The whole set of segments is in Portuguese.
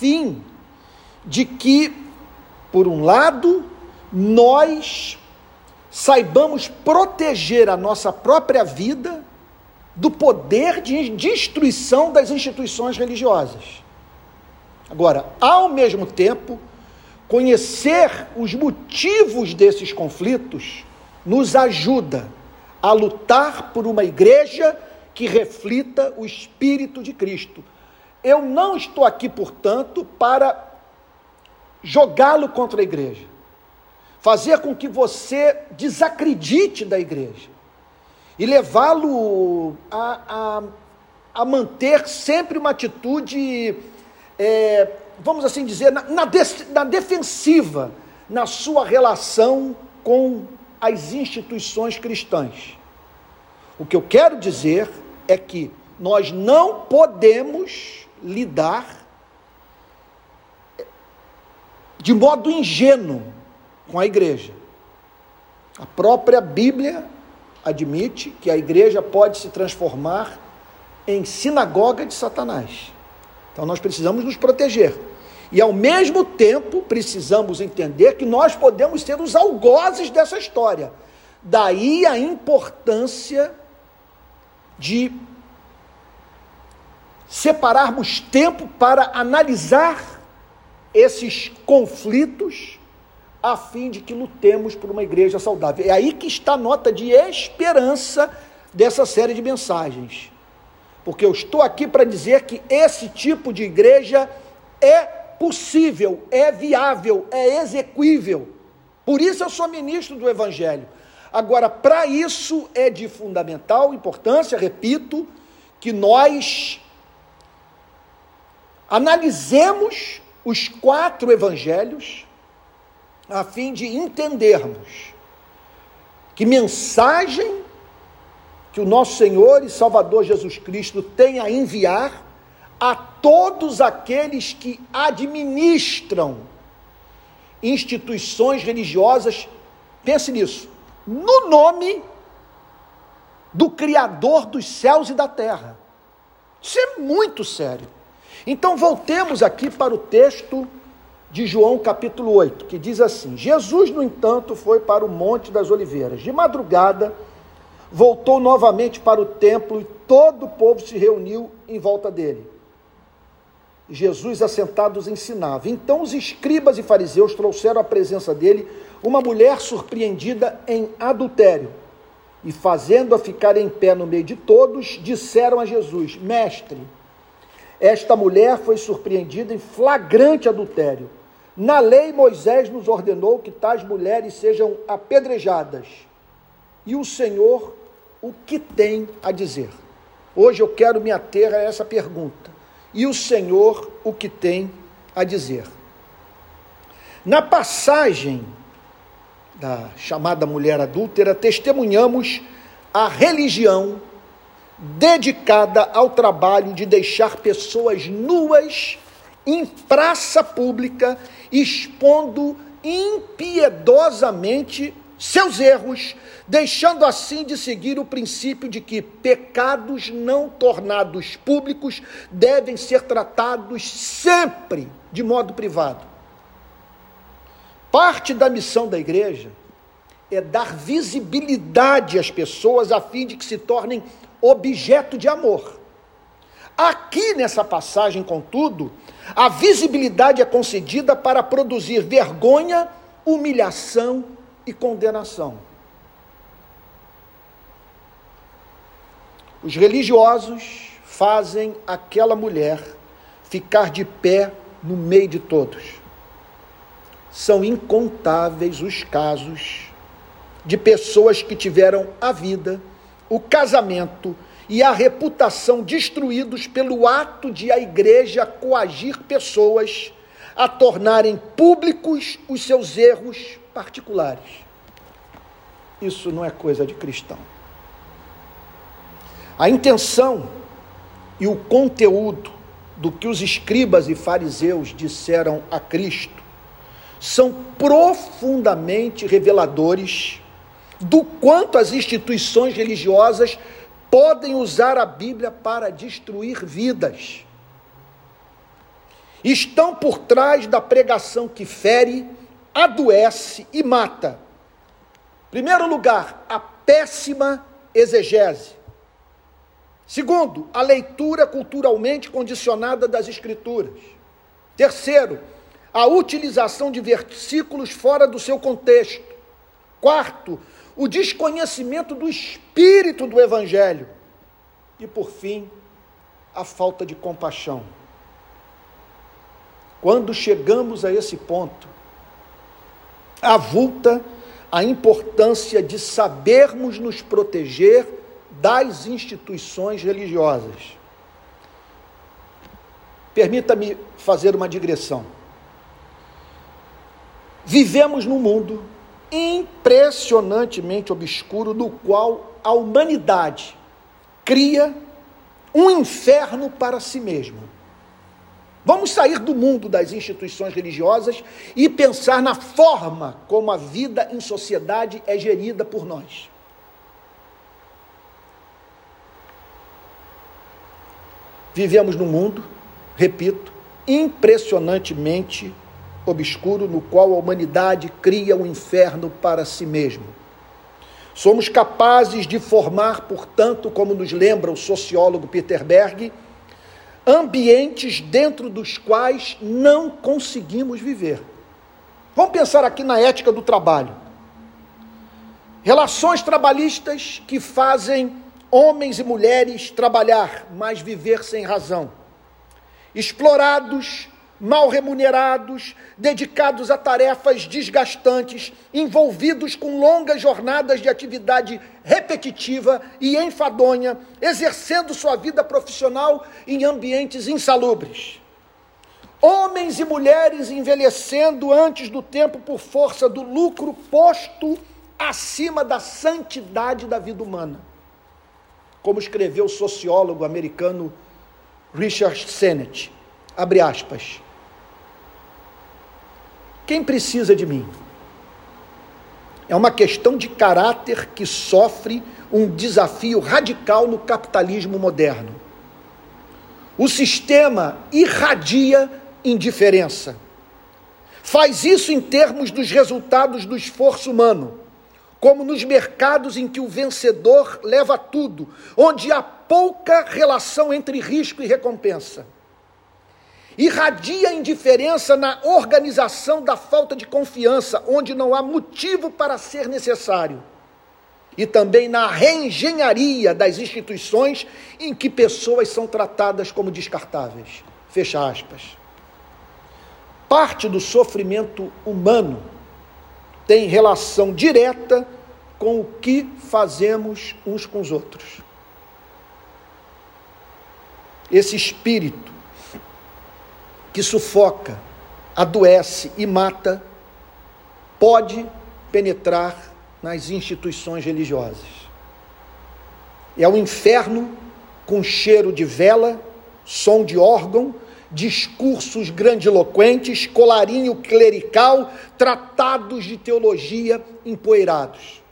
fim de que, por um lado, nós saibamos proteger a nossa própria vida do poder de destruição das instituições religiosas. Agora, ao mesmo tempo, conhecer os motivos desses conflitos nos ajuda a lutar por uma igreja que reflita o Espírito de Cristo. Eu não estou aqui, portanto, para jogá-lo contra a igreja, fazer com que você desacredite da igreja e levá-lo a, a, a, manter sempre uma atitude, é, vamos assim dizer, na, na, de, na defensiva na sua relação com as instituições cristãs. O que eu quero dizer é que nós não podemos lidar de modo ingênuo com a igreja. A própria Bíblia admite que a igreja pode se transformar em sinagoga de Satanás. Então nós precisamos nos proteger. E ao mesmo tempo precisamos entender que nós podemos ser os algozes dessa história. Daí a importância de separarmos tempo para analisar esses conflitos a fim de que lutemos por uma igreja saudável. É aí que está a nota de esperança dessa série de mensagens. Porque eu estou aqui para dizer que esse tipo de igreja é possível, é viável, é execuível. Por isso eu sou ministro do Evangelho. Agora, para isso é de fundamental importância, repito, que nós analisemos os quatro evangelhos a fim de entendermos que mensagem que o nosso Senhor e Salvador Jesus Cristo tem a enviar a todos aqueles que administram instituições religiosas. Pense nisso, no nome do Criador dos céus e da terra. Isso é muito sério. Então voltemos aqui para o texto de João capítulo 8, que diz assim: Jesus, no entanto, foi para o Monte das Oliveiras. De madrugada, voltou novamente para o templo e todo o povo se reuniu em volta dele. Jesus, assentados, ensinava. Então os escribas e fariseus trouxeram à presença dele uma mulher surpreendida em adultério. E fazendo-a ficar em pé no meio de todos, disseram a Jesus: Mestre, esta mulher foi surpreendida em flagrante adultério. Na lei, Moisés nos ordenou que tais mulheres sejam apedrejadas. E o Senhor, o que tem a dizer? Hoje eu quero me ater a essa pergunta. E o Senhor, o que tem a dizer? Na passagem da chamada mulher adúltera, testemunhamos a religião dedicada ao trabalho de deixar pessoas nuas em praça pública, expondo impiedosamente seus erros, deixando assim de seguir o princípio de que pecados não tornados públicos devem ser tratados sempre de modo privado. Parte da missão da igreja é dar visibilidade às pessoas a fim de que se tornem objeto de amor. Aqui nessa passagem, contudo, a visibilidade é concedida para produzir vergonha, humilhação e condenação. Os religiosos fazem aquela mulher ficar de pé no meio de todos. São incontáveis os casos de pessoas que tiveram a vida o casamento e a reputação destruídos pelo ato de a igreja coagir pessoas a tornarem públicos os seus erros particulares. Isso não é coisa de cristão. A intenção e o conteúdo do que os escribas e fariseus disseram a Cristo são profundamente reveladores do quanto as instituições religiosas podem usar a Bíblia para destruir vidas. estão por trás da pregação que fere, adoece e mata. Primeiro lugar, a péssima exegese. Segundo, a leitura culturalmente condicionada das Escrituras. Terceiro, a utilização de versículos fora do seu contexto. Quarto, o desconhecimento do espírito do Evangelho. E, por fim, a falta de compaixão. Quando chegamos a esse ponto, avulta a importância de sabermos nos proteger das instituições religiosas. Permita-me fazer uma digressão. Vivemos num mundo impressionantemente obscuro no qual a humanidade cria um inferno para si mesma. Vamos sair do mundo das instituições religiosas e pensar na forma como a vida em sociedade é gerida por nós. Vivemos num mundo, repito, impressionantemente obscuro no qual a humanidade cria o um inferno para si mesmo. Somos capazes de formar, portanto, como nos lembra o sociólogo Peter Berg, ambientes dentro dos quais não conseguimos viver. Vamos pensar aqui na ética do trabalho. Relações trabalhistas que fazem homens e mulheres trabalhar, mas viver sem razão. Explorados, mal remunerados, dedicados a tarefas desgastantes, envolvidos com longas jornadas de atividade repetitiva e enfadonha, exercendo sua vida profissional em ambientes insalubres. Homens e mulheres envelhecendo antes do tempo por força do lucro posto acima da santidade da vida humana. Como escreveu o sociólogo americano Richard Sennett, abre aspas. Quem precisa de mim? É uma questão de caráter que sofre um desafio radical no capitalismo moderno. O sistema irradia indiferença. Faz isso em termos dos resultados do esforço humano, como nos mercados em que o vencedor leva tudo, onde há pouca relação entre risco e recompensa irradia indiferença na organização da falta de confiança, onde não há motivo para ser necessário, e também na reengenharia das instituições em que pessoas são tratadas como descartáveis. Fecha aspas. Parte do sofrimento humano tem relação direta com o que fazemos uns com os outros. Esse espírito que sufoca, adoece e mata, pode penetrar nas instituições religiosas. É o inferno com cheiro de vela, som de órgão, discursos grandiloquentes, colarinho clerical, tratados de teologia empoeirados.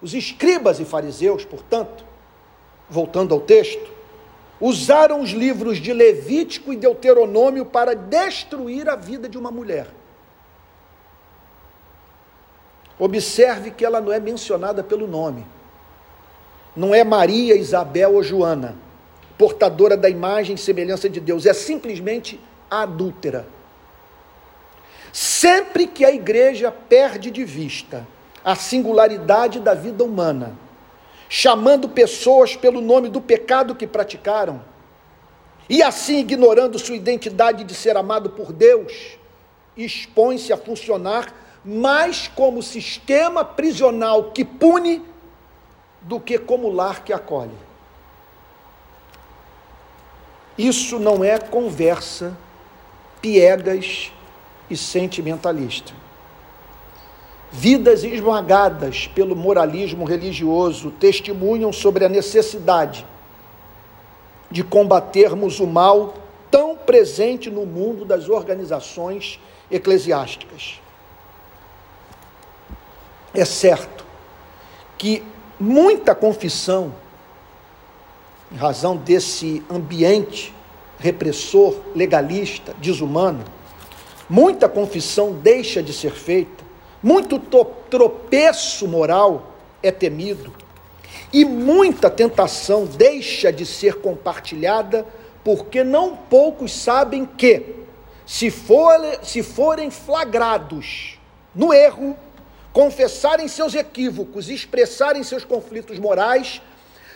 Os escribas e fariseus, portanto, voltando ao texto, usaram os livros de Levítico e Deuteronômio para destruir a vida de uma mulher. Observe que ela não é mencionada pelo nome. Não é Maria, Isabel ou Joana, portadora da imagem e semelhança de Deus, é simplesmente a adúltera. Sempre que a igreja perde de vista a singularidade da vida humana, chamando pessoas pelo nome do pecado que praticaram, e assim ignorando sua identidade de ser amado por Deus, expõe-se a funcionar mais como sistema prisional que pune do que como lar que acolhe. Isso não é conversa piegas e sentimentalista. Vidas esmagadas pelo moralismo religioso testemunham sobre a necessidade de combatermos o mal tão presente no mundo das organizações eclesiásticas. É certo que muita confissão, em razão desse ambiente repressor, legalista, desumano, muita confissão deixa de ser feita, muito tropeço moral é temido, e muita tentação deixa de ser compartilhada, porque não poucos sabem que, se, for, se forem flagrados no erro, confessarem seus equívocos expressarem seus conflitos morais,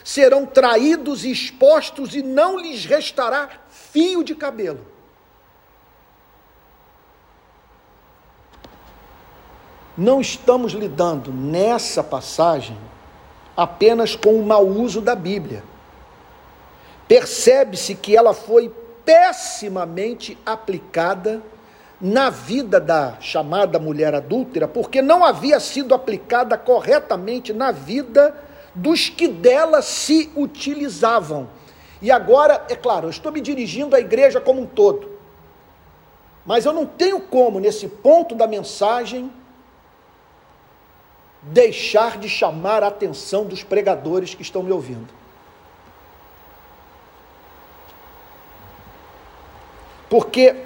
serão traídos e expostos e não lhes restará fio de cabelo. Não estamos lidando nessa passagem apenas com o mau uso da Bíblia. Percebe-se que ela foi pessimamente aplicada na vida da chamada mulher adúltera, porque não havia sido aplicada corretamente na vida dos que dela se utilizavam. E agora, é claro, eu estou me dirigindo à igreja como um todo, mas eu não tenho como, nesse ponto da mensagem, deixar de chamar a atenção dos pregadores que estão me ouvindo. Porque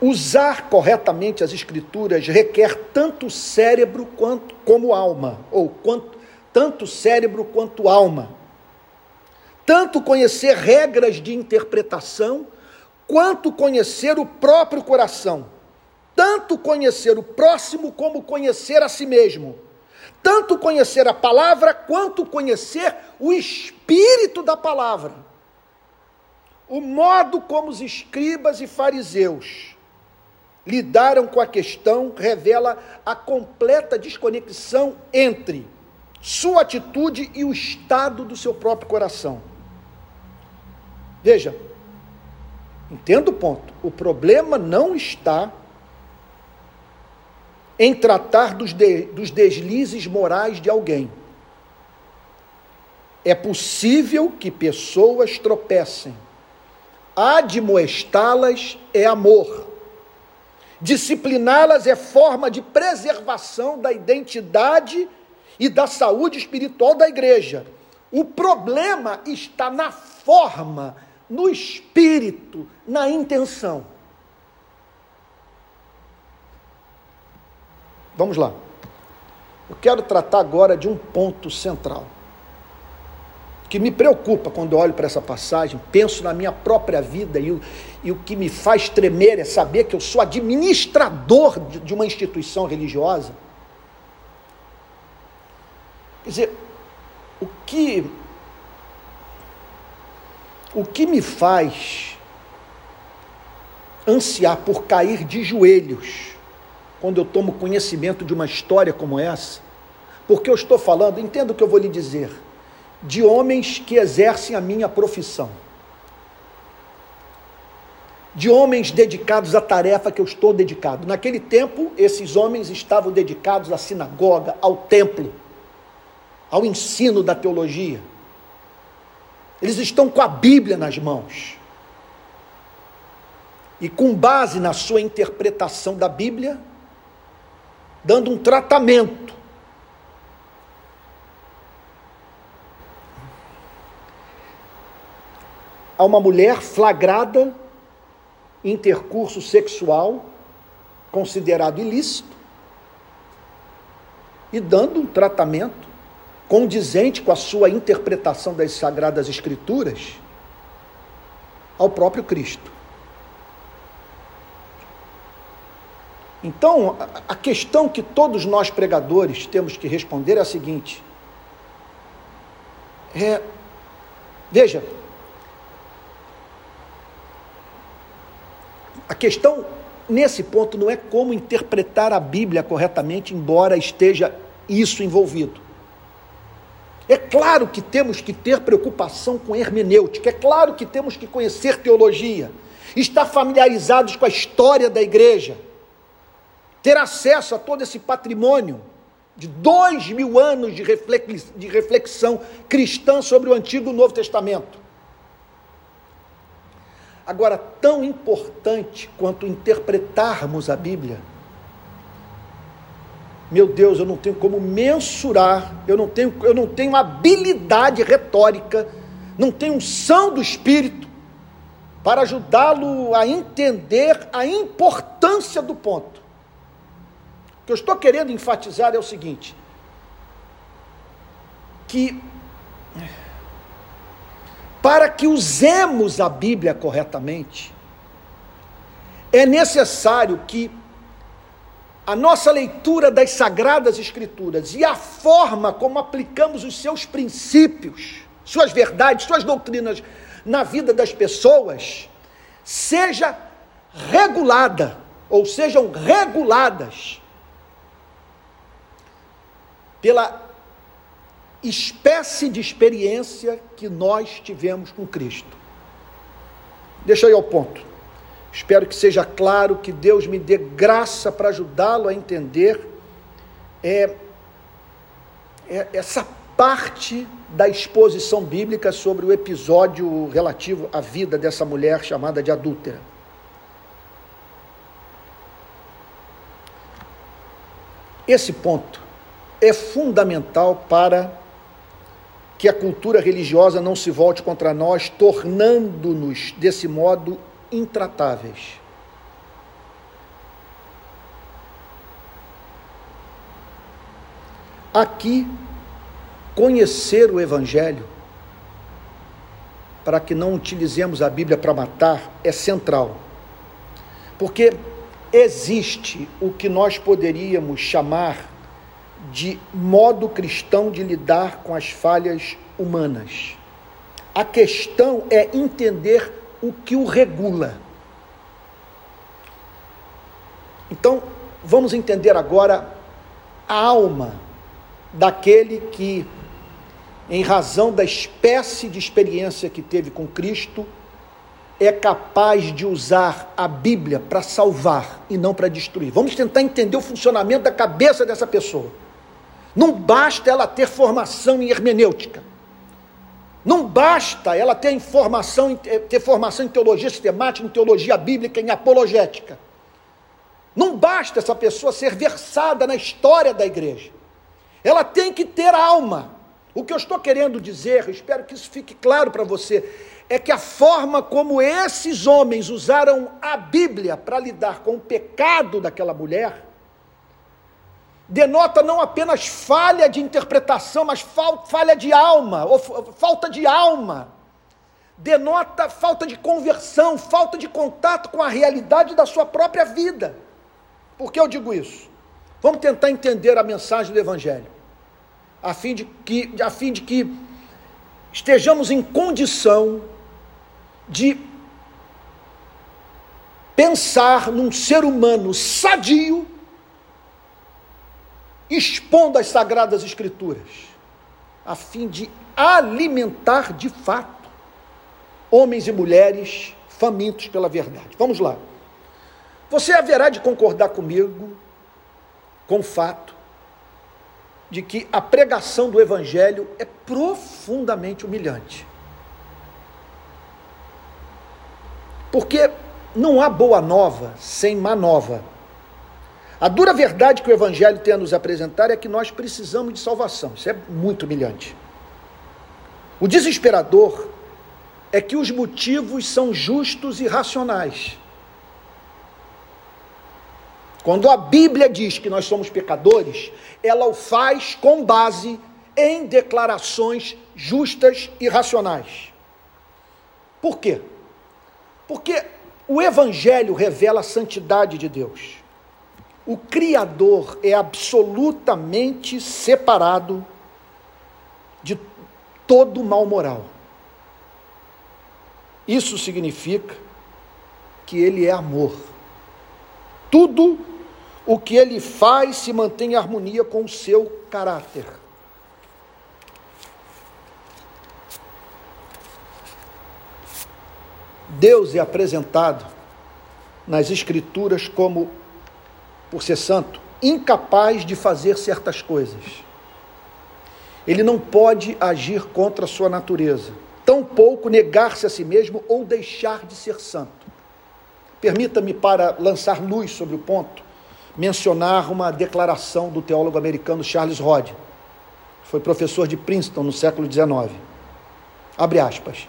usar corretamente as escrituras requer tanto cérebro quanto como alma, ou quanto, tanto cérebro quanto alma. Tanto conhecer regras de interpretação, quanto conhecer o próprio coração. Tanto conhecer o próximo como conhecer a si mesmo. Tanto conhecer a palavra quanto conhecer o espírito da palavra. O modo como os escribas e fariseus lidaram com a questão revela a completa desconexão entre sua atitude e o estado do seu próprio coração. Veja, entenda o ponto. O problema não está em tratar dos, de, dos deslizes morais de alguém. É possível que pessoas tropecem. Admoestá-las é amor. Discipliná-las é forma de preservação da identidade e da saúde espiritual da igreja. O problema está na forma, no espírito, na intenção. Vamos lá. Eu quero tratar agora de um ponto central que me preocupa quando olho para essa passagem, penso na minha própria vida e o, e o que me faz tremer é saber que eu sou administrador de, de uma instituição religiosa. Quer dizer, o que o que me faz ansiar por cair de joelhos quando eu tomo conhecimento de uma história como essa, porque eu estou falando, entenda o que eu vou lhe dizer, de homens que exercem a minha profissão, de homens dedicados à tarefa que eu estou dedicado. Naquele tempo, esses homens estavam dedicados à sinagoga, ao templo, ao ensino da teologia. Eles estão com a Bíblia nas mãos. E com base na sua interpretação da Bíblia, dando um tratamento. A uma mulher flagrada em intercurso sexual considerado ilícito e dando um tratamento condizente com a sua interpretação das sagradas escrituras ao próprio Cristo. Então, a questão que todos nós pregadores temos que responder é a seguinte: é, veja, a questão nesse ponto não é como interpretar a Bíblia corretamente, embora esteja isso envolvido. É claro que temos que ter preocupação com hermenêutica, é claro que temos que conhecer teologia, estar familiarizados com a história da igreja ter acesso a todo esse patrimônio de dois mil anos de reflexão cristã sobre o Antigo e o Novo Testamento. Agora, tão importante quanto interpretarmos a Bíblia, meu Deus, eu não tenho como mensurar, eu não tenho, eu não tenho habilidade retórica, não tenho unção do Espírito para ajudá-lo a entender a importância do ponto. O que eu estou querendo enfatizar é o seguinte: que para que usemos a Bíblia corretamente, é necessário que a nossa leitura das Sagradas Escrituras e a forma como aplicamos os seus princípios, suas verdades, suas doutrinas na vida das pessoas, seja regulada, ou sejam reguladas pela espécie de experiência que nós tivemos com Cristo. Deixa eu ir ao ponto. Espero que seja claro, que Deus me dê graça para ajudá-lo a entender é, é, essa parte da exposição bíblica sobre o episódio relativo à vida dessa mulher chamada de adúltera. Esse ponto é fundamental para que a cultura religiosa não se volte contra nós, tornando-nos, desse modo, intratáveis. Aqui, conhecer o Evangelho, para que não utilizemos a Bíblia para matar, é central. Porque existe o que nós poderíamos chamar de modo cristão de lidar com as falhas humanas. A questão é entender o que o regula. Então, vamos entender agora a alma daquele que, em razão da espécie de experiência que teve com Cristo, é capaz de usar a Bíblia para salvar e não para destruir. Vamos tentar entender o funcionamento da cabeça dessa pessoa. Não basta ela ter formação em hermenêutica. Não basta ela ter informação, ter formação em teologia sistemática, em teologia bíblica, em apologética. Não basta essa pessoa ser versada na história da igreja. Ela tem que ter alma. O que eu estou querendo dizer, espero que isso fique claro para você, é que a forma como esses homens usaram a Bíblia para lidar com o pecado daquela mulher denota não apenas falha de interpretação, mas falha de alma, ou falta de alma. Denota falta de conversão, falta de contato com a realidade da sua própria vida. Por que eu digo isso? Vamos tentar entender a mensagem do Evangelho, a fim de que, a fim de que estejamos em condição de pensar num ser humano sadio expondo as sagradas escrituras, a fim de alimentar de fato homens e mulheres famintos pela verdade. Vamos lá. Você haverá de concordar comigo com o fato de que a pregação do evangelho é profundamente humilhante. Porque não há boa nova sem má nova. A dura verdade que o Evangelho tem a nos apresentar é que nós precisamos de salvação. Isso é muito humilhante. O desesperador é que os motivos são justos e racionais. Quando a Bíblia diz que nós somos pecadores, ela o faz com base em declarações justas e racionais. Por quê? Porque o Evangelho revela a santidade de Deus o Criador é absolutamente separado de todo mal moral. Isso significa que Ele é amor. Tudo o que Ele faz se mantém em harmonia com o seu caráter. Deus é apresentado nas Escrituras como por ser santo, incapaz de fazer certas coisas. Ele não pode agir contra a sua natureza, tampouco negar-se a si mesmo ou deixar de ser santo. Permita-me, para lançar luz sobre o ponto, mencionar uma declaração do teólogo americano Charles Rod, foi professor de Princeton no século XIX. Abre aspas.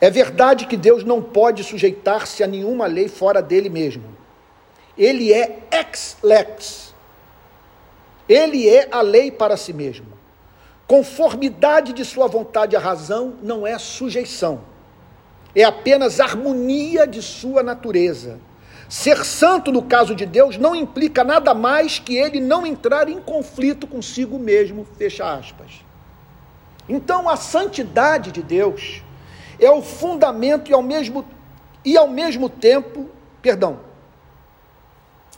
É verdade que Deus não pode sujeitar-se a nenhuma lei fora dele mesmo. Ele é ex lex. Ele é a lei para si mesmo. Conformidade de sua vontade à razão não é sujeição. É apenas harmonia de sua natureza. Ser santo no caso de Deus não implica nada mais que ele não entrar em conflito consigo mesmo, fecha aspas. Então a santidade de Deus é o fundamento e ao mesmo, e ao mesmo tempo, perdão,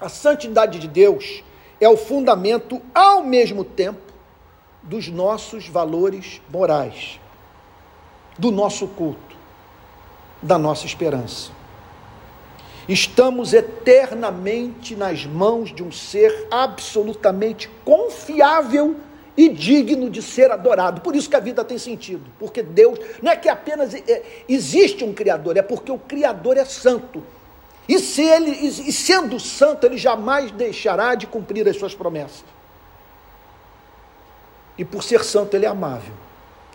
a santidade de Deus é o fundamento ao mesmo tempo dos nossos valores morais, do nosso culto, da nossa esperança. Estamos eternamente nas mãos de um ser absolutamente confiável e digno de ser adorado. Por isso que a vida tem sentido, porque Deus não é que apenas é, existe um Criador, é porque o Criador é santo. E, se ele, e sendo santo, ele jamais deixará de cumprir as suas promessas. E por ser santo, ele é amável.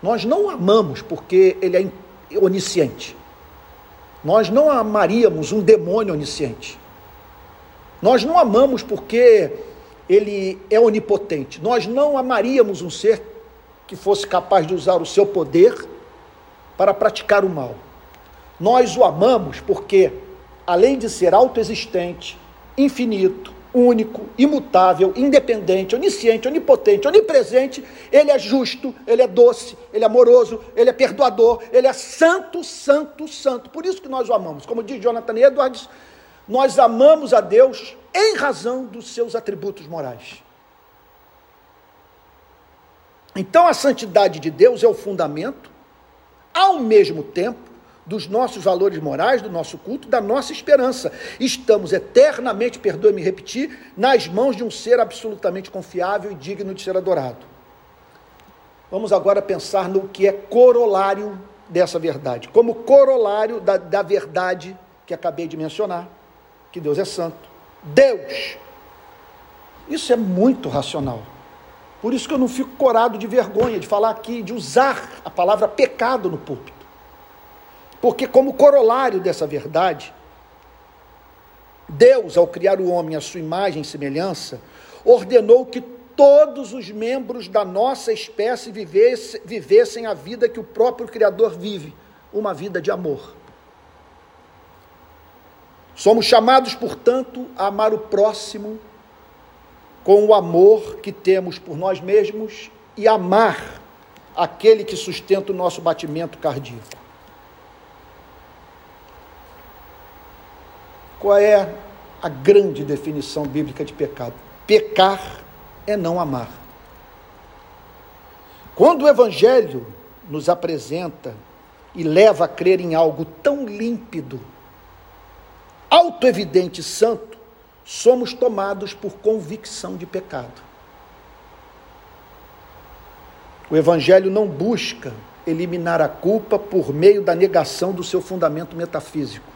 Nós não amamos porque ele é onisciente. Nós não amaríamos um demônio onisciente. Nós não amamos porque ele é onipotente. Nós não amaríamos um ser que fosse capaz de usar o seu poder para praticar o mal. Nós o amamos porque, além de ser autoexistente, infinito, único, imutável, independente, onisciente, onipotente, onipresente, ele é justo, ele é doce, ele é amoroso, ele é perdoador, ele é santo, santo, santo. Por isso que nós o amamos. Como diz Jonathan Edwards, nós amamos a Deus em razão dos seus atributos morais. Então a santidade de Deus é o fundamento, ao mesmo tempo, dos nossos valores morais, do nosso culto, da nossa esperança. Estamos eternamente, perdoe-me repetir, nas mãos de um ser absolutamente confiável e digno de ser adorado. Vamos agora pensar no que é corolário dessa verdade. Como corolário da, da verdade que acabei de mencionar, que Deus é santo. Deus. Isso é muito racional. Por isso que eu não fico corado de vergonha de falar aqui, de usar a palavra pecado no púlpito. Porque, como corolário dessa verdade, Deus, ao criar o homem à sua imagem e semelhança, ordenou que todos os membros da nossa espécie vivesse, vivessem a vida que o próprio Criador vive, uma vida de amor. Somos chamados, portanto, a amar o próximo com o amor que temos por nós mesmos e amar aquele que sustenta o nosso batimento cardíaco. Qual é a grande definição bíblica de pecado? Pecar é não amar. Quando o Evangelho nos apresenta e leva a crer em algo tão límpido, autoevidente e santo, somos tomados por convicção de pecado. O Evangelho não busca eliminar a culpa por meio da negação do seu fundamento metafísico.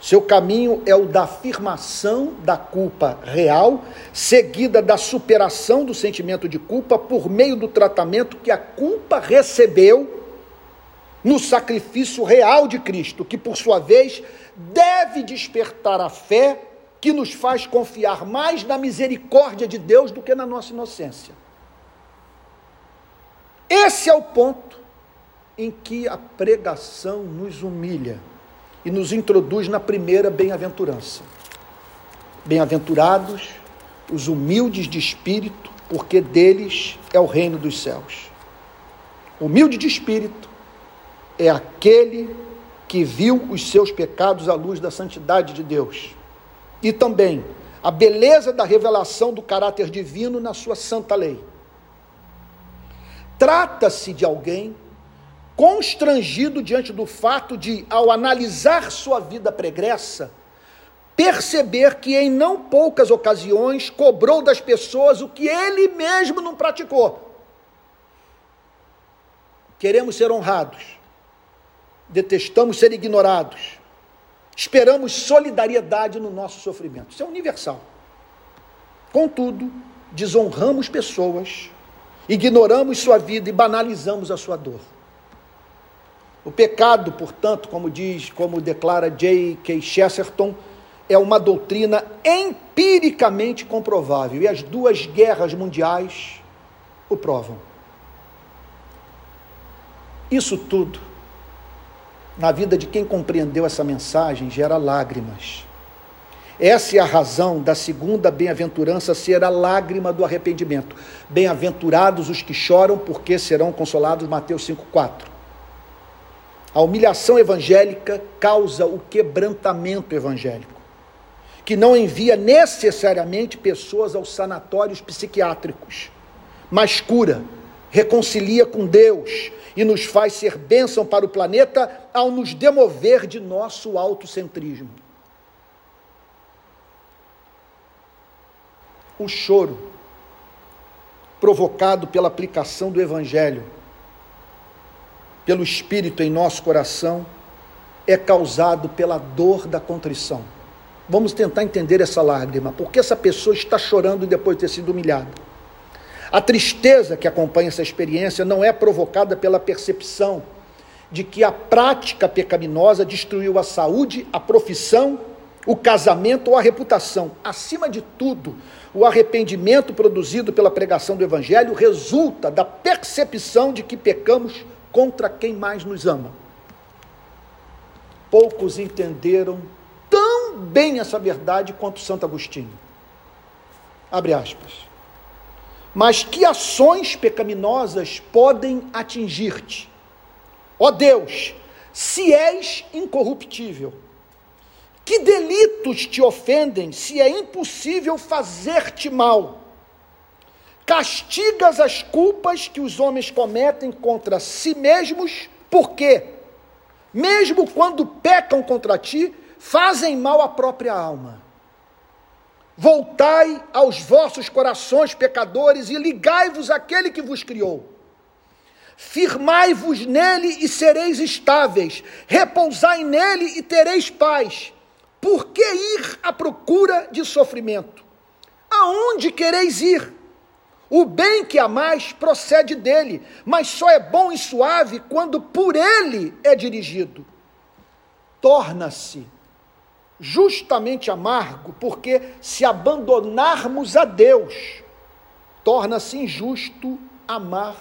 Seu caminho é o da afirmação da culpa real, seguida da superação do sentimento de culpa por meio do tratamento que a culpa recebeu no sacrifício real de Cristo, que por sua vez deve despertar a fé que nos faz confiar mais na misericórdia de Deus do que na nossa inocência. Esse é o ponto em que a pregação nos humilha e nos introduz na primeira bem-aventurança. Bem-aventurados os humildes de espírito, porque deles é o reino dos céus. Humilde de espírito é aquele que viu os seus pecados à luz da santidade de Deus. E também a beleza da revelação do caráter divino na sua santa lei. Trata-se de alguém constrangido diante do fato de, ao analisar sua vida pregressa, perceber que em não poucas ocasiões cobrou das pessoas o que ele mesmo não praticou. Queremos ser honrados detestamos ser ignorados, esperamos solidariedade no nosso sofrimento. Isso é universal. Contudo, desonramos pessoas, ignoramos sua vida e banalizamos a sua dor. O pecado, portanto, como diz, como declara J.K. Chesterton, é uma doutrina empiricamente comprovável e as duas guerras mundiais o provam. Isso tudo, na vida de quem compreendeu essa mensagem, gera lágrimas. Essa é a razão da segunda bem-aventurança ser a lágrima do arrependimento. Bem-aventurados os que choram, porque serão consolados. Mateus 5,4. A humilhação evangélica causa o quebrantamento evangélico, que não envia necessariamente pessoas aos sanatórios psiquiátricos, mas cura, reconcilia com Deus e nos faz ser bênção para o planeta ao nos demover de nosso autocentrismo. o choro provocado pela aplicação do Evangelho, pelo Espírito em nosso coração, é causado pela dor da contrição. Vamos tentar entender essa lágrima, porque essa pessoa está chorando depois de ter sido humilhada. A tristeza que acompanha essa experiência não é provocada pela percepção de que a prática pecaminosa destruiu a saúde, a profissão, o casamento ou a reputação. Acima de tudo, o arrependimento produzido pela pregação do Evangelho resulta da percepção de que pecamos contra quem mais nos ama. Poucos entenderam tão bem essa verdade quanto Santo Agostinho. Abre aspas. Mas que ações pecaminosas podem atingir-te? Ó Deus, se és incorruptível que delitos te ofendem se é impossível fazer-te mal? Castigas as culpas que os homens cometem contra si mesmos, porque, mesmo quando pecam contra ti, fazem mal à própria alma. Voltai aos vossos corações pecadores e ligai-vos àquele que vos criou. Firmai-vos nele e sereis estáveis, repousai nele e tereis paz por que ir à procura de sofrimento? Aonde quereis ir? O bem que amais procede dele, mas só é bom e suave quando por ele é dirigido. Torna-se justamente amargo, porque se abandonarmos a Deus, torna-se injusto amar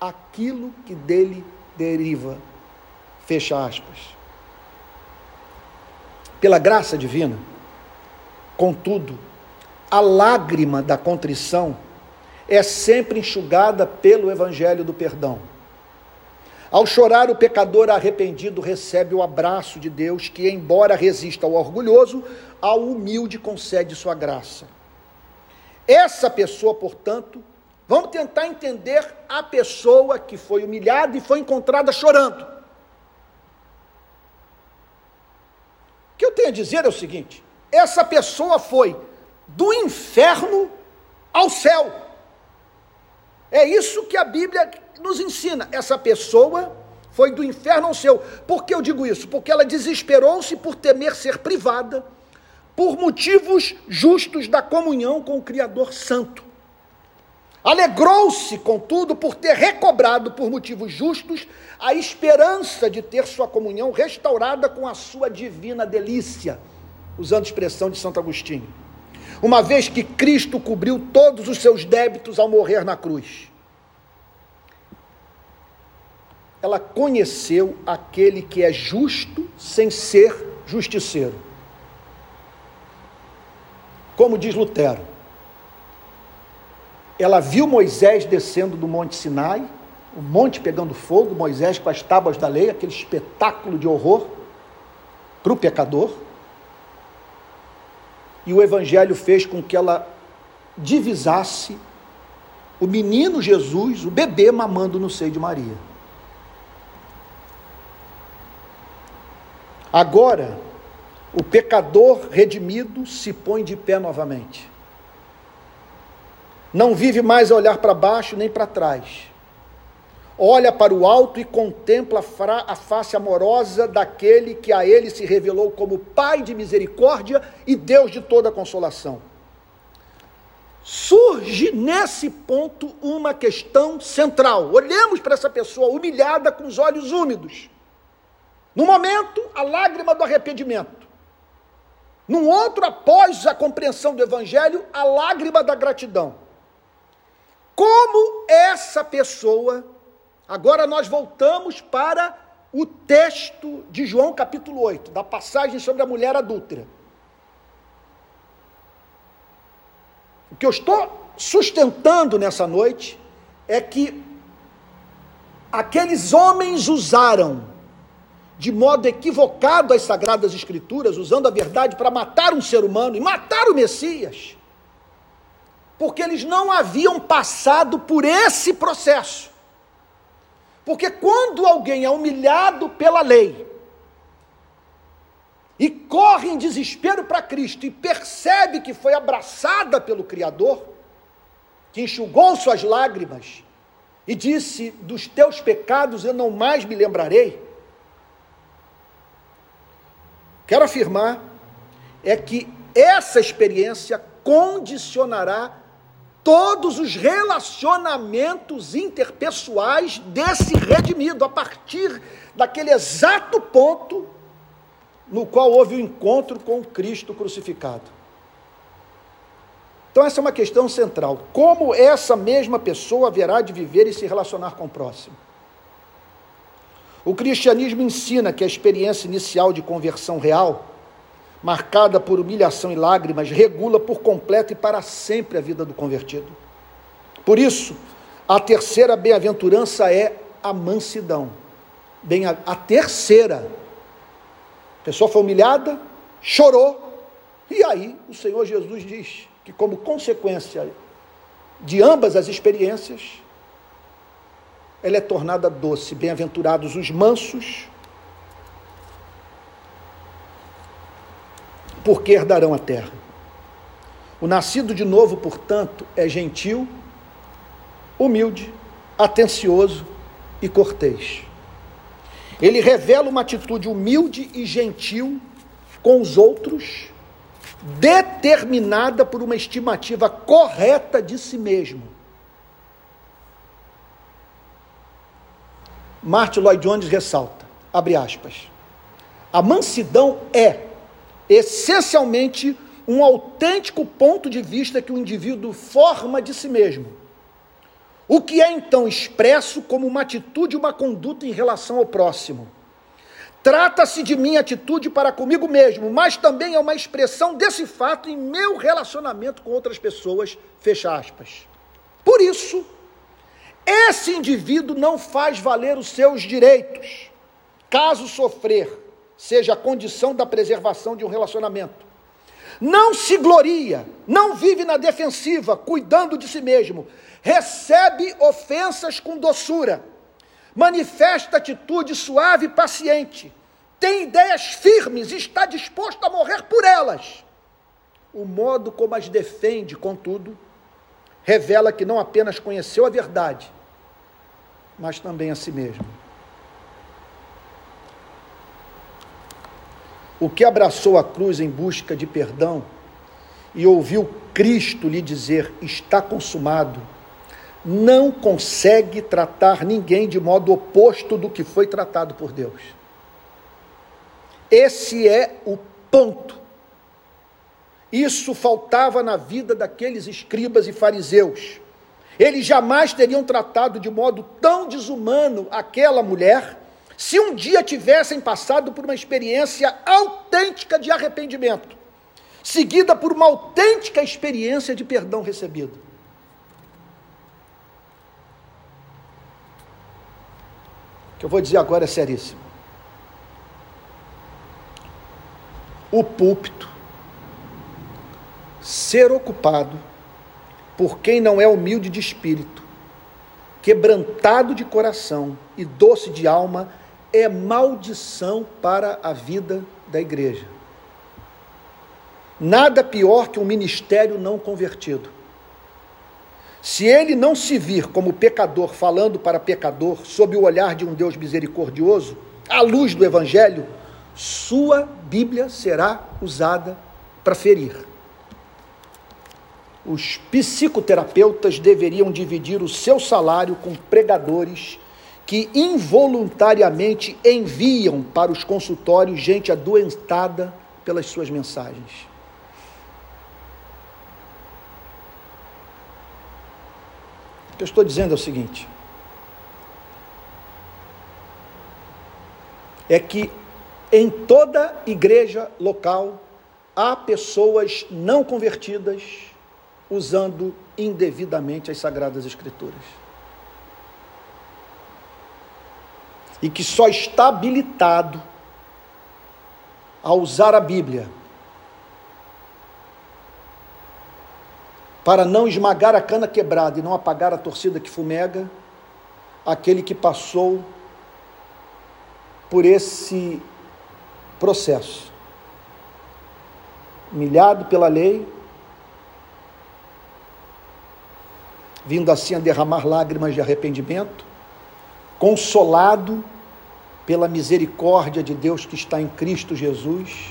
aquilo que dele deriva. Fecha aspas pela graça divina. Contudo, a lágrima da contrição é sempre enxugada pelo evangelho do perdão. Ao chorar, o pecador arrependido recebe o abraço de Deus, que, embora resista ao orgulhoso, ao humilde concede sua graça. Essa pessoa, portanto, vamos tentar entender a pessoa que foi humilhada e foi encontrada chorando. que eu tenho a dizer é o seguinte: essa pessoa foi do inferno ao céu. É isso que a Bíblia nos ensina. Essa pessoa foi do inferno ao céu. Por que eu digo isso? Porque ela desesperou-se por temer ser privada, por motivos justos da comunhão com o Criador Santo. Alegrou-se, contudo, por ter recobrado, por motivos justos, a esperança de ter sua comunhão restaurada com a sua divina delícia, usando a expressão de Santo Agostinho. Uma vez que Cristo cobriu todos os seus débitos ao morrer na cruz. Ela conheceu aquele que é justo sem ser justiceiro. Como diz Lutero, ela viu Moisés descendo do Monte Sinai, o monte pegando fogo, Moisés com as tábuas da lei, aquele espetáculo de horror para o pecador. E o Evangelho fez com que ela divisasse o menino Jesus, o bebê mamando no seio de Maria. Agora, o pecador redimido se põe de pé novamente não vive mais a olhar para baixo nem para trás. Olha para o alto e contempla a face amorosa daquele que a ele se revelou como Pai de misericórdia e Deus de toda consolação. Surge nesse ponto uma questão central. Olhemos para essa pessoa humilhada com os olhos úmidos. No momento, a lágrima do arrependimento. Num outro, após a compreensão do Evangelho, a lágrima da gratidão. Como essa pessoa, agora nós voltamos para o texto de João capítulo 8, da passagem sobre a mulher adúltera. O que eu estou sustentando nessa noite é que aqueles homens usaram de modo equivocado as sagradas escrituras, usando a verdade para matar um ser humano e matar o Messias, porque eles não haviam passado por esse processo. Porque quando alguém é humilhado pela lei e corre em desespero para Cristo e percebe que foi abraçada pelo Criador, que enxugou suas lágrimas e disse: Dos teus pecados eu não mais me lembrarei. Quero afirmar é que essa experiência condicionará todos os relacionamentos interpessoais desse redimido, a partir daquele exato ponto no qual houve o encontro com Cristo crucificado. Então, essa é uma questão central. Como essa mesma pessoa haverá de viver e se relacionar com o próximo? O cristianismo ensina que a experiência inicial de conversão real, marcada por humilhação e lágrimas, regula por completo e para sempre a vida do convertido. Por isso, a terceira bem-aventurança é a mansidão. Bem, a, a terceira. A pessoa foi humilhada, chorou, e aí o Senhor Jesus diz que, como consequência de ambas as experiências, ela é tornada doce. Bem-aventurados os mansos, porque herdarão a terra. O nascido de novo, portanto, é gentil, humilde, atencioso e cortês. Ele revela uma atitude humilde e gentil com os outros, determinada por uma estimativa correta de si mesmo Martin Lloyd Jones ressalta, abre aspas, a mansidão é essencialmente um autêntico ponto de vista que o indivíduo forma de si mesmo, o que é então expresso como uma atitude, uma conduta em relação ao próximo. Trata-se de minha atitude para comigo mesmo, mas também é uma expressão desse fato em meu relacionamento com outras pessoas. Fecha aspas. Por isso, esse indivíduo não faz valer os seus direitos, caso sofrer seja a condição da preservação de um relacionamento. Não se gloria, não vive na defensiva, cuidando de si mesmo, recebe ofensas com doçura, manifesta atitude suave e paciente, tem ideias firmes e está disposto a morrer por elas. O modo como as defende, contudo, revela que não apenas conheceu a verdade, mas também a si mesmo. O que abraçou a cruz em busca de perdão e ouviu Cristo lhe dizer: está consumado, não consegue tratar ninguém de modo oposto do que foi tratado por Deus. Esse é o ponto. Isso faltava na vida daqueles escribas e fariseus. Eles jamais teriam tratado de modo tão desumano aquela mulher se um dia tivessem passado por uma experiência autêntica de arrependimento, seguida por uma autêntica experiência de perdão recebido. O que eu vou dizer agora é seríssimo. O púlpito ser ocupado por quem não é humilde de espírito, quebrantado de coração e doce de alma, é maldição para a vida da igreja. Nada pior que um ministério não convertido. Se ele não se vir como pecador falando para pecador, sob o olhar de um Deus misericordioso, à luz do Evangelho, sua Bíblia será usada para ferir. Os psicoterapeutas deveriam dividir o seu salário com pregadores que involuntariamente enviam para os consultórios gente adoentada pelas suas mensagens. O que eu estou dizendo é o seguinte: é que em toda igreja local há pessoas não convertidas usando indevidamente as Sagradas Escrituras. E que só está habilitado a usar a Bíblia para não esmagar a cana quebrada e não apagar a torcida que fumega, aquele que passou por esse processo. Humilhado pela lei, vindo assim a derramar lágrimas de arrependimento, consolado pela misericórdia de Deus que está em Cristo Jesus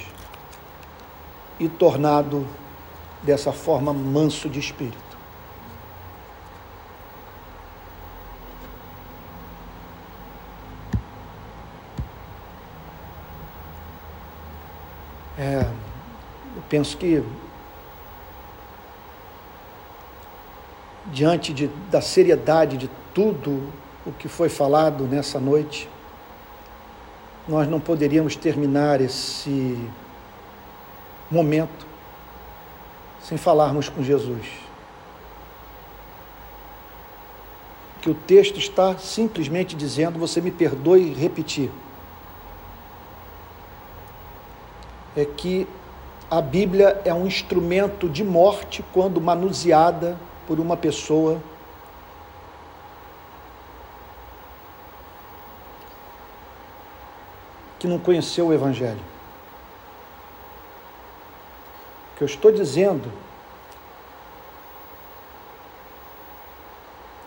e tornado dessa forma manso de espírito. É, eu penso que diante de, da seriedade de tudo o que foi falado nessa noite, nós não poderíamos terminar esse momento sem falarmos com Jesus. Que o texto está simplesmente dizendo, você me perdoe repetir, é que a Bíblia é um instrumento de morte quando manuseada por uma pessoa que não conheceu o Evangelho. O que eu estou dizendo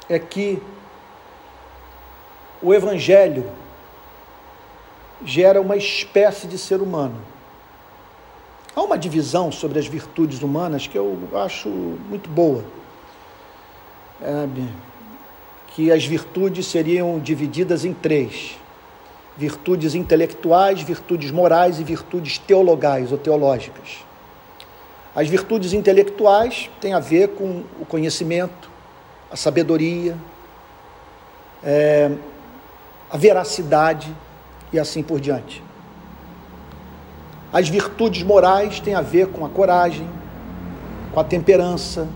é que o Evangelho gera uma espécie de ser humano. Há uma divisão sobre as virtudes humanas que eu acho muito boa que as virtudes seriam divididas em três: virtudes intelectuais, virtudes morais e virtudes teologais ou teológicas. As virtudes intelectuais têm a ver com o conhecimento, a sabedoria, é, a veracidade e assim por diante. As virtudes morais têm a ver com a coragem, com a temperança,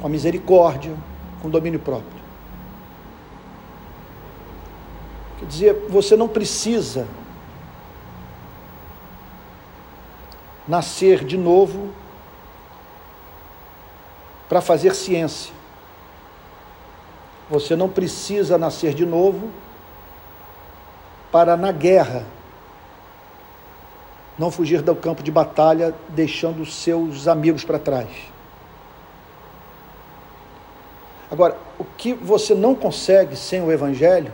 com a misericórdia, com o domínio próprio. Quer dizer, você não precisa nascer de novo para fazer ciência. Você não precisa nascer de novo para, na guerra, não fugir do campo de batalha deixando seus amigos para trás. Agora, o que você não consegue sem o Evangelho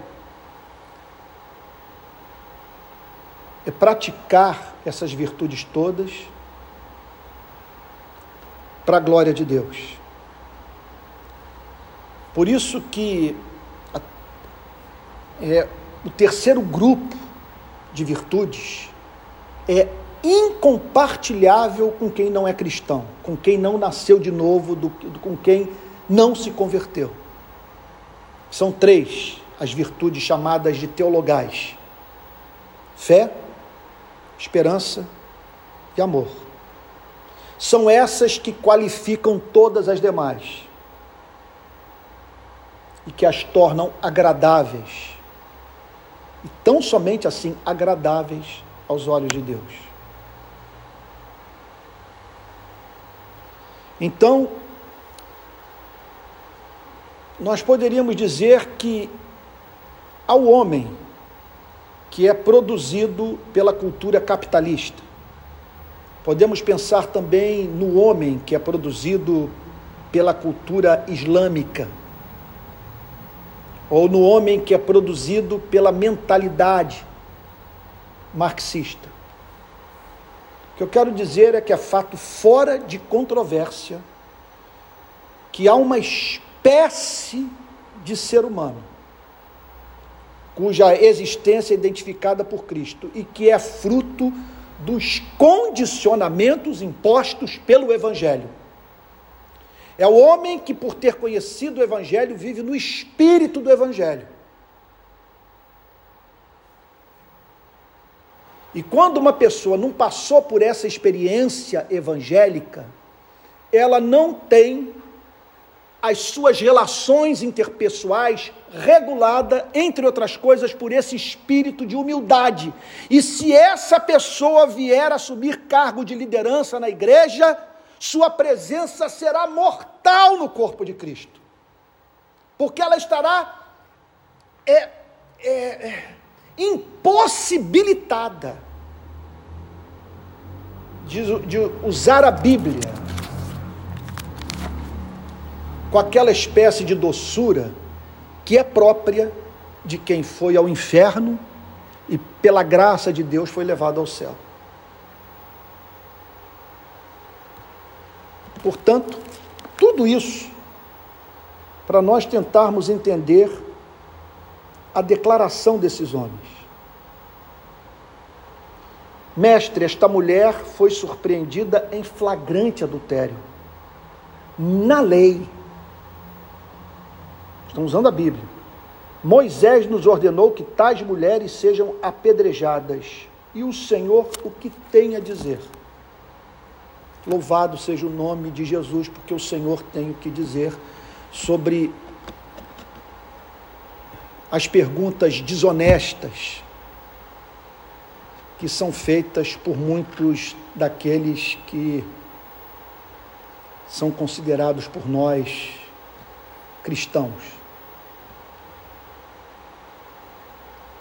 é praticar essas virtudes todas para a glória de Deus. Por isso que é, o terceiro grupo de virtudes é incompartilhável com quem não é cristão, com quem não nasceu de novo, do, com quem não se converteu. São três as virtudes chamadas de teologais: fé, esperança e amor. São essas que qualificam todas as demais e que as tornam agradáveis. E tão somente assim agradáveis aos olhos de Deus. Então, nós poderíamos dizer que ao homem que é produzido pela cultura capitalista, podemos pensar também no homem que é produzido pela cultura islâmica, ou no homem que é produzido pela mentalidade marxista. O que eu quero dizer é que é fato fora de controvérsia que há uma espécie de ser humano cuja existência é identificada por Cristo e que é fruto dos condicionamentos impostos pelo Evangelho. É o homem que, por ter conhecido o Evangelho, vive no espírito do Evangelho. E quando uma pessoa não passou por essa experiência evangélica, ela não tem as suas relações interpessoais regulada, entre outras coisas, por esse espírito de humildade. E se essa pessoa vier assumir cargo de liderança na igreja, sua presença será mortal no corpo de Cristo. Porque ela estará é, é, é, impossibilitada de, de usar a Bíblia com aquela espécie de doçura que é própria de quem foi ao inferno e, pela graça de Deus, foi levado ao céu. Portanto, tudo isso para nós tentarmos entender a declaração desses homens. Mestre, esta mulher foi surpreendida em flagrante adultério. Na lei, estão usando a Bíblia. Moisés nos ordenou que tais mulheres sejam apedrejadas. E o Senhor o que tem a dizer? Louvado seja o nome de Jesus, porque o Senhor tem o que dizer sobre as perguntas desonestas que são feitas por muitos daqueles que são considerados por nós cristãos.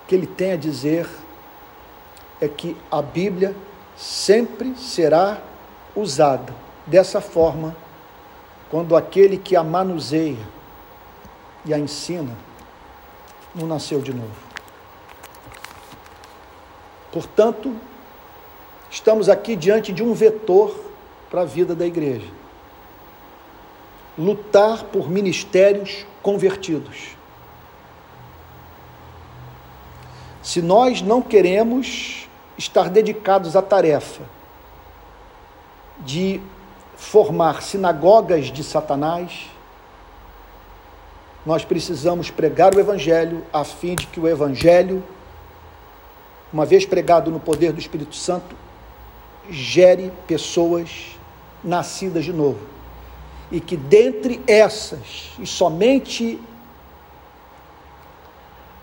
Que ele tem a dizer é que a Bíblia sempre será usada dessa forma quando aquele que a manuseia e a ensina não nasceu de novo. Portanto, estamos aqui diante de um vetor para a vida da igreja. Lutar por ministérios convertidos. Se nós não queremos estar dedicados à tarefa de formar sinagogas de Satanás, nós precisamos pregar o Evangelho a fim de que o Evangelho, uma vez pregado no poder do Espírito Santo, gere pessoas nascidas de novo. E que dentre essas, e somente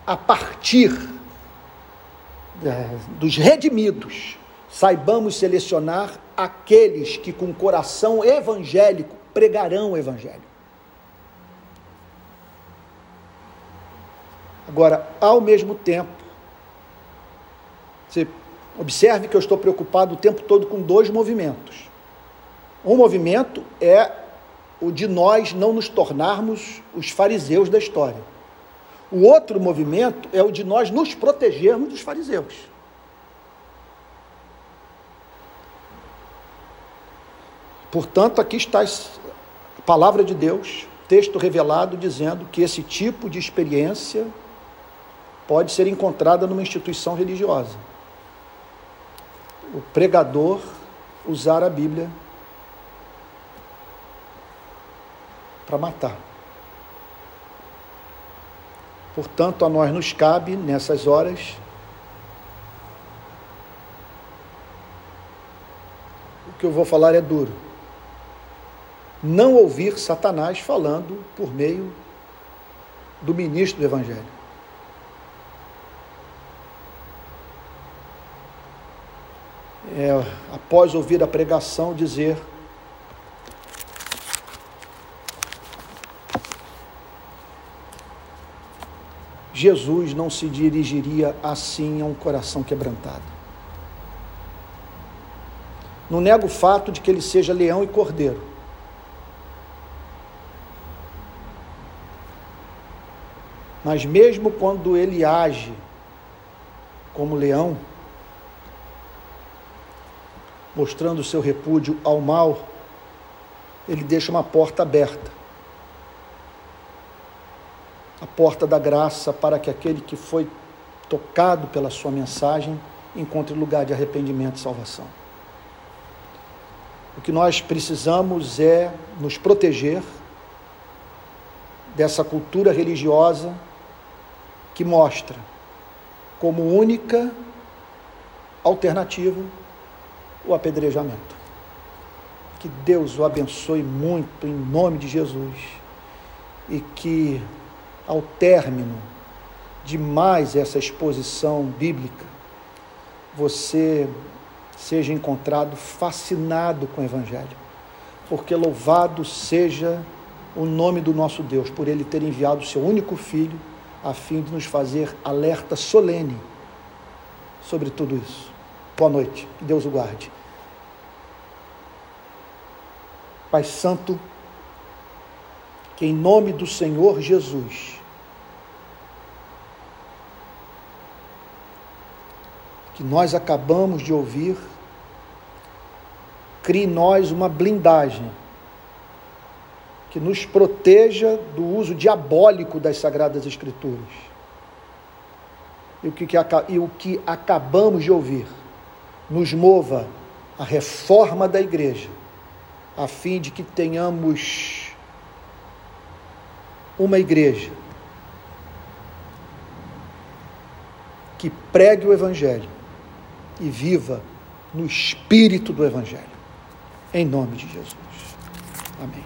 a partir dos redimidos, saibamos selecionar aqueles que com coração evangélico pregarão o evangelho. Agora, ao mesmo tempo, você observe que eu estou preocupado o tempo todo com dois movimentos. Um movimento é o de nós não nos tornarmos os fariseus da história. O outro movimento é o de nós nos protegermos dos fariseus. Portanto, aqui está a palavra de Deus, texto revelado dizendo que esse tipo de experiência pode ser encontrada numa instituição religiosa. O pregador usar a Bíblia para matar. Portanto, a nós nos cabe, nessas horas, o que eu vou falar é duro não ouvir Satanás falando por meio do ministro do Evangelho. É, após ouvir a pregação, dizer: Jesus não se dirigiria assim a um coração quebrantado. Não nego o fato de que ele seja leão e cordeiro Mas mesmo quando ele age como leão, mostrando seu repúdio ao mal, ele deixa uma porta aberta. A porta da graça para que aquele que foi tocado pela sua mensagem, encontre lugar de arrependimento e salvação. O que nós precisamos é nos proteger dessa cultura religiosa que mostra como única alternativa o apedrejamento. Que Deus o abençoe muito em nome de Jesus e que ao término de mais essa exposição bíblica você seja encontrado fascinado com o evangelho. Porque louvado seja o nome do nosso Deus por ele ter enviado o seu único filho a fim de nos fazer alerta solene sobre tudo isso. Boa noite, que Deus o guarde. Pai Santo, que em nome do Senhor Jesus, que nós acabamos de ouvir, crie em nós uma blindagem que nos proteja do uso diabólico das Sagradas Escrituras. E o que, e o que acabamos de ouvir nos mova a reforma da igreja, a fim de que tenhamos uma igreja que pregue o Evangelho e viva no espírito do Evangelho. Em nome de Jesus. Amém.